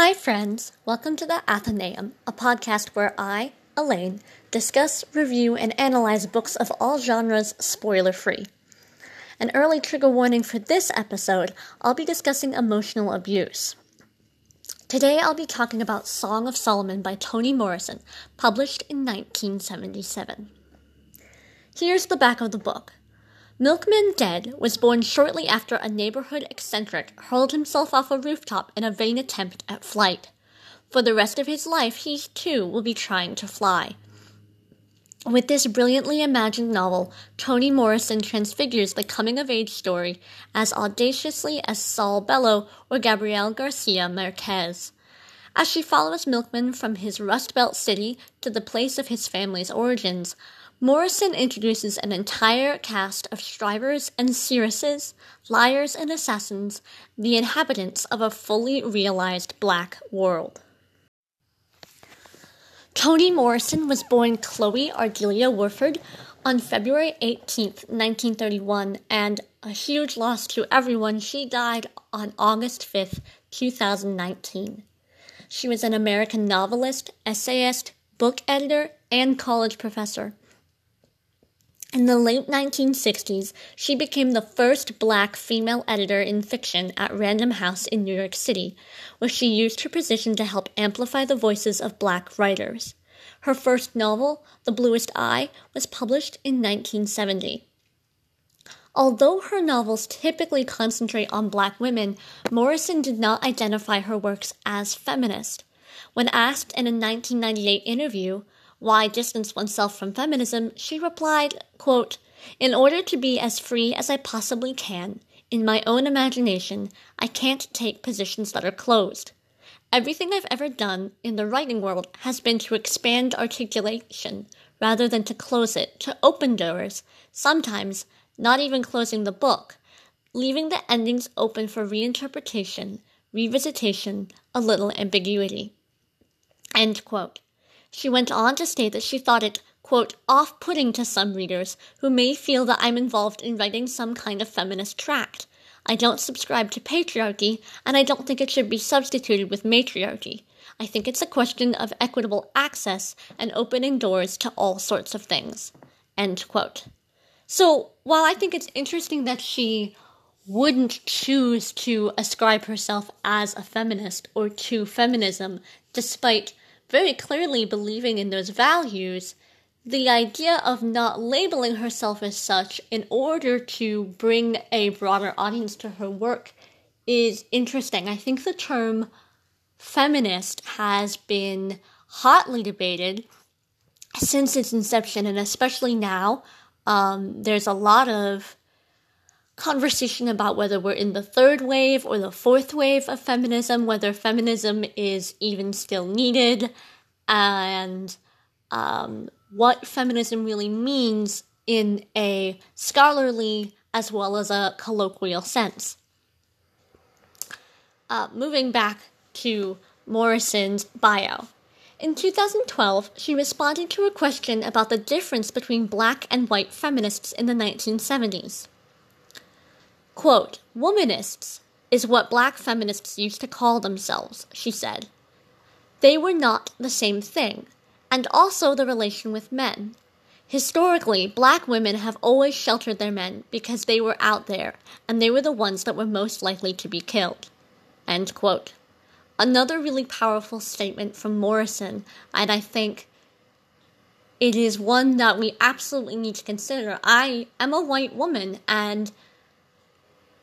Hi, friends. Welcome to the Athenaeum, a podcast where I, Elaine, discuss, review, and analyze books of all genres spoiler free. An early trigger warning for this episode I'll be discussing emotional abuse. Today I'll be talking about Song of Solomon by Toni Morrison, published in 1977. Here's the back of the book. Milkman Dead was born shortly after a neighborhood eccentric hurled himself off a rooftop in a vain attempt at flight. For the rest of his life, he too will be trying to fly. With this brilliantly imagined novel, Toni Morrison transfigures the coming of age story as audaciously as Saul Bellow or Gabriel Garcia Marquez. As she follows Milkman from his Rust Belt city to the place of his family's origins, Morrison introduces an entire cast of strivers and seeresses, liars and assassins, the inhabitants of a fully realized black world. Toni Morrison was born Chloe Ardelia Warford on February 18, 1931, and a huge loss to everyone, she died on August 5, 2019. She was an American novelist, essayist, book editor, and college professor. In the late 1960s, she became the first black female editor in fiction at Random House in New York City, where she used her position to help amplify the voices of black writers. Her first novel, The Bluest Eye, was published in 1970. Although her novels typically concentrate on black women, Morrison did not identify her works as feminist. When asked in a 1998 interview, why distance oneself from feminism, she replied, quote, In order to be as free as I possibly can, in my own imagination, I can't take positions that are closed. Everything I've ever done in the writing world has been to expand articulation rather than to close it, to open doors, sometimes not even closing the book, leaving the endings open for reinterpretation, revisitation, a little ambiguity. End quote. She went on to state that she thought it, quote, off putting to some readers who may feel that I'm involved in writing some kind of feminist tract. I don't subscribe to patriarchy, and I don't think it should be substituted with matriarchy. I think it's a question of equitable access and opening doors to all sorts of things. End quote. So, while I think it's interesting that she wouldn't choose to ascribe herself as a feminist or to feminism, despite very clearly believing in those values, the idea of not labeling herself as such in order to bring a broader audience to her work is interesting. I think the term feminist has been hotly debated since its inception, and especially now. Um, there's a lot of conversation about whether we're in the third wave or the fourth wave of feminism, whether feminism is even still needed, and um, what feminism really means in a scholarly as well as a colloquial sense. Uh, moving back to Morrison's bio. In 2012, she responded to a question about the difference between black and white feminists in the 1970s. Quote, Womanists is what black feminists used to call themselves, she said. They were not the same thing, and also the relation with men. Historically, black women have always sheltered their men because they were out there, and they were the ones that were most likely to be killed. Another really powerful statement from Morrison, and I think it is one that we absolutely need to consider. I am a white woman, and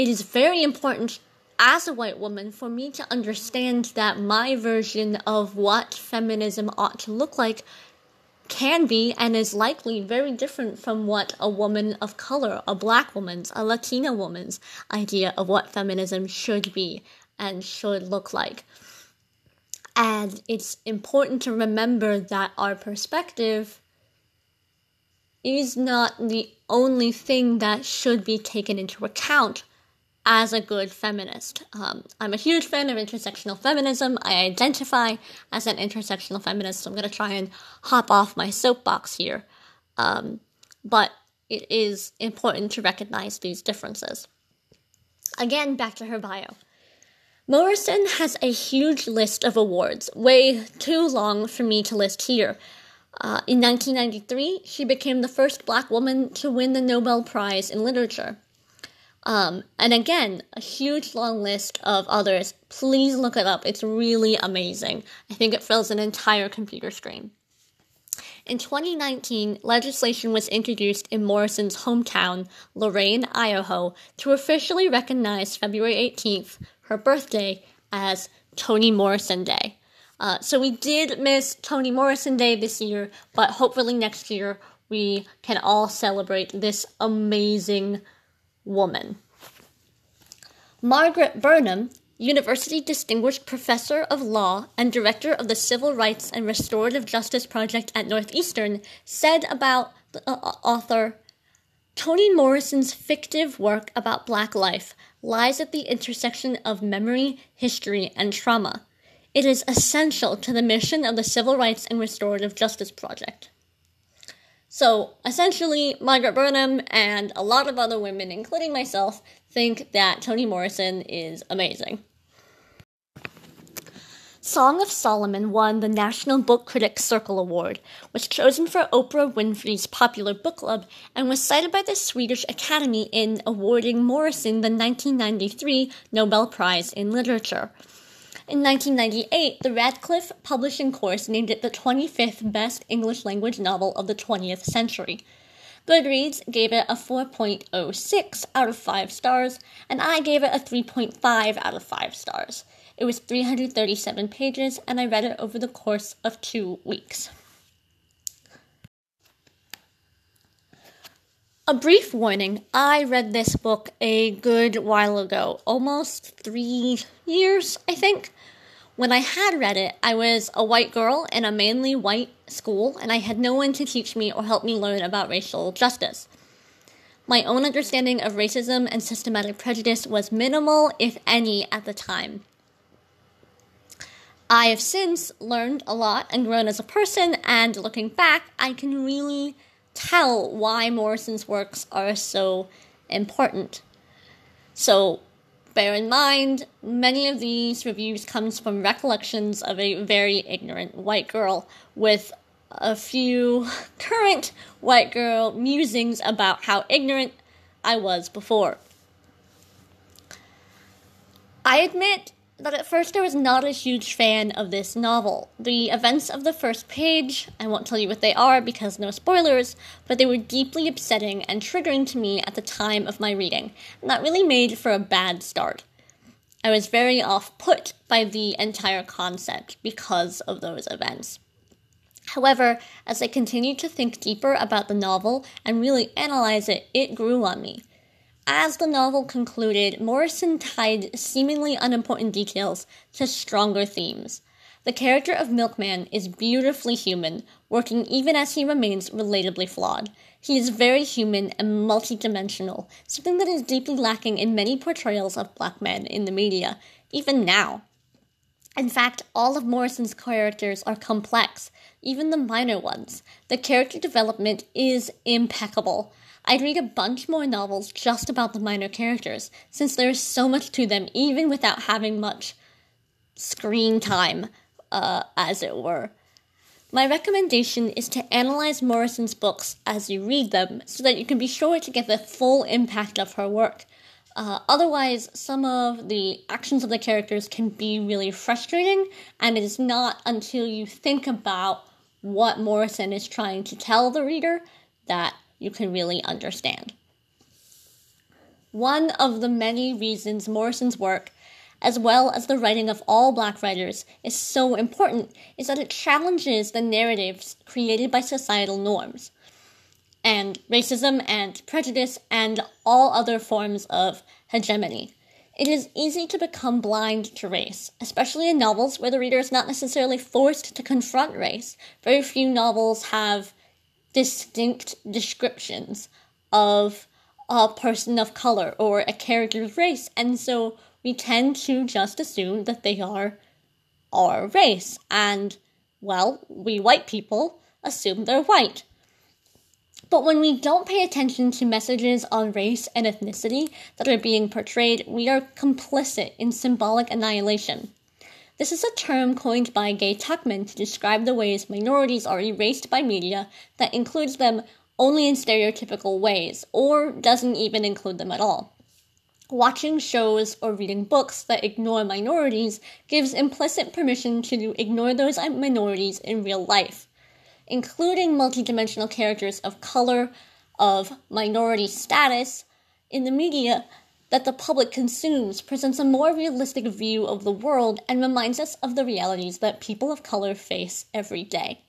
it is very important as a white woman for me to understand that my version of what feminism ought to look like can be and is likely very different from what a woman of color, a black woman's, a Latina woman's idea of what feminism should be and should look like. And it's important to remember that our perspective is not the only thing that should be taken into account as a good feminist. Um, I'm a huge fan of intersectional feminism. I identify as an intersectional feminist, so I'm going to try and hop off my soapbox here. Um, but it is important to recognize these differences. Again, back to her bio. Morrison has a huge list of awards, way too long for me to list here. Uh, in 1993, she became the first black woman to win the Nobel Prize in Literature. Um, and again, a huge long list of others. Please look it up. It's really amazing. I think it fills an entire computer screen. In 2019, legislation was introduced in Morrison's hometown, Lorain, Idaho, to officially recognize February 18th her birthday as Toni Morrison Day. Uh, so we did miss Toni Morrison Day this year, but hopefully next year we can all celebrate this amazing woman. Margaret Burnham, University Distinguished Professor of Law and Director of the Civil Rights and Restorative Justice Project at Northeastern, said about the uh, author Toni Morrison's fictive work about Black life lies at the intersection of memory, history, and trauma. It is essential to the mission of the Civil Rights and Restorative Justice Project. So, essentially, Margaret Burnham and a lot of other women, including myself, think that Toni Morrison is amazing. Song of Solomon won the National Book Critics Circle Award, was chosen for Oprah Winfrey's Popular Book Club, and was cited by the Swedish Academy in awarding Morrison the 1993 Nobel Prize in Literature. In 1998, the Radcliffe Publishing Course named it the 25th best English language novel of the 20th century. Goodreads gave it a 4.06 out of 5 stars, and I gave it a 3.5 out of 5 stars. It was 337 pages, and I read it over the course of two weeks. A brief warning I read this book a good while ago, almost three years, I think. When I had read it, I was a white girl in a mainly white school, and I had no one to teach me or help me learn about racial justice. My own understanding of racism and systematic prejudice was minimal, if any, at the time. I have since learned a lot and grown as a person, and looking back, I can really tell why Morrison's works are so important. So, bear in mind, many of these reviews comes from recollections of a very ignorant white girl with a few current white girl musings about how ignorant I was before. I admit that at first I was not a huge fan of this novel. The events of the first page, I won't tell you what they are because no spoilers, but they were deeply upsetting and triggering to me at the time of my reading, and that really made for a bad start. I was very off put by the entire concept because of those events. However, as I continued to think deeper about the novel and really analyze it, it grew on me. As the novel concluded, Morrison tied seemingly unimportant details to stronger themes. The character of Milkman is beautifully human, working even as he remains relatably flawed. He is very human and multidimensional, something that is deeply lacking in many portrayals of black men in the media, even now. In fact, all of Morrison's characters are complex, even the minor ones. The character development is impeccable. I'd read a bunch more novels just about the minor characters, since there is so much to them, even without having much screen time, uh, as it were. My recommendation is to analyze Morrison's books as you read them so that you can be sure to get the full impact of her work. Uh, otherwise, some of the actions of the characters can be really frustrating, and it is not until you think about what Morrison is trying to tell the reader that you can really understand. One of the many reasons Morrison's work, as well as the writing of all black writers, is so important is that it challenges the narratives created by societal norms and racism and prejudice and all other forms of hegemony. It is easy to become blind to race, especially in novels where the reader is not necessarily forced to confront race. Very few novels have distinct descriptions of a person of color or a character's race, and so we tend to just assume that they are our race, and well, we white people assume they're white. But when we don't pay attention to messages on race and ethnicity that are being portrayed, we are complicit in symbolic annihilation. This is a term coined by Gaye Tuchman to describe the ways minorities are erased by media that includes them only in stereotypical ways, or doesn't even include them at all. Watching shows or reading books that ignore minorities gives implicit permission to ignore those minorities in real life including multidimensional characters of color, of minority status, in the media that the public consumes presents a more realistic view of the world and reminds us of the realities that people of color face every day.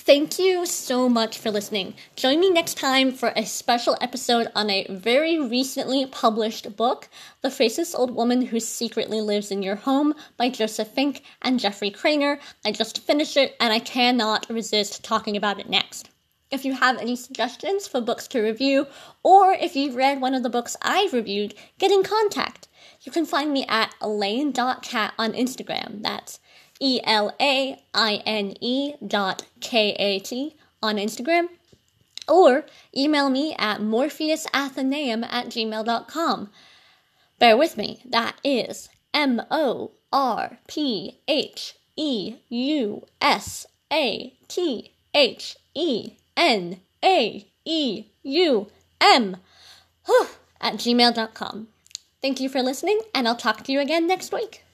Thank you so much for listening. Join me next time for a special episode on a very recently published book, The Faceless Old Woman Who Secretly Lives in Your Home by Joseph Fink and Jeffrey Cranor. I just finished it and I cannot resist talking about it next. If you have any suggestions for books to review, or if you've read one of the books I've reviewed, get in contact. You can find me at elaine.kat on Instagram. That's E L A I N E dot K A T on Instagram. Or email me at morpheusathenaeum at gmail.com. Bear with me, that is M O R P H E U S A T H E N A E U M at gmail.com. Thank you for listening, and I'll talk to you again next week.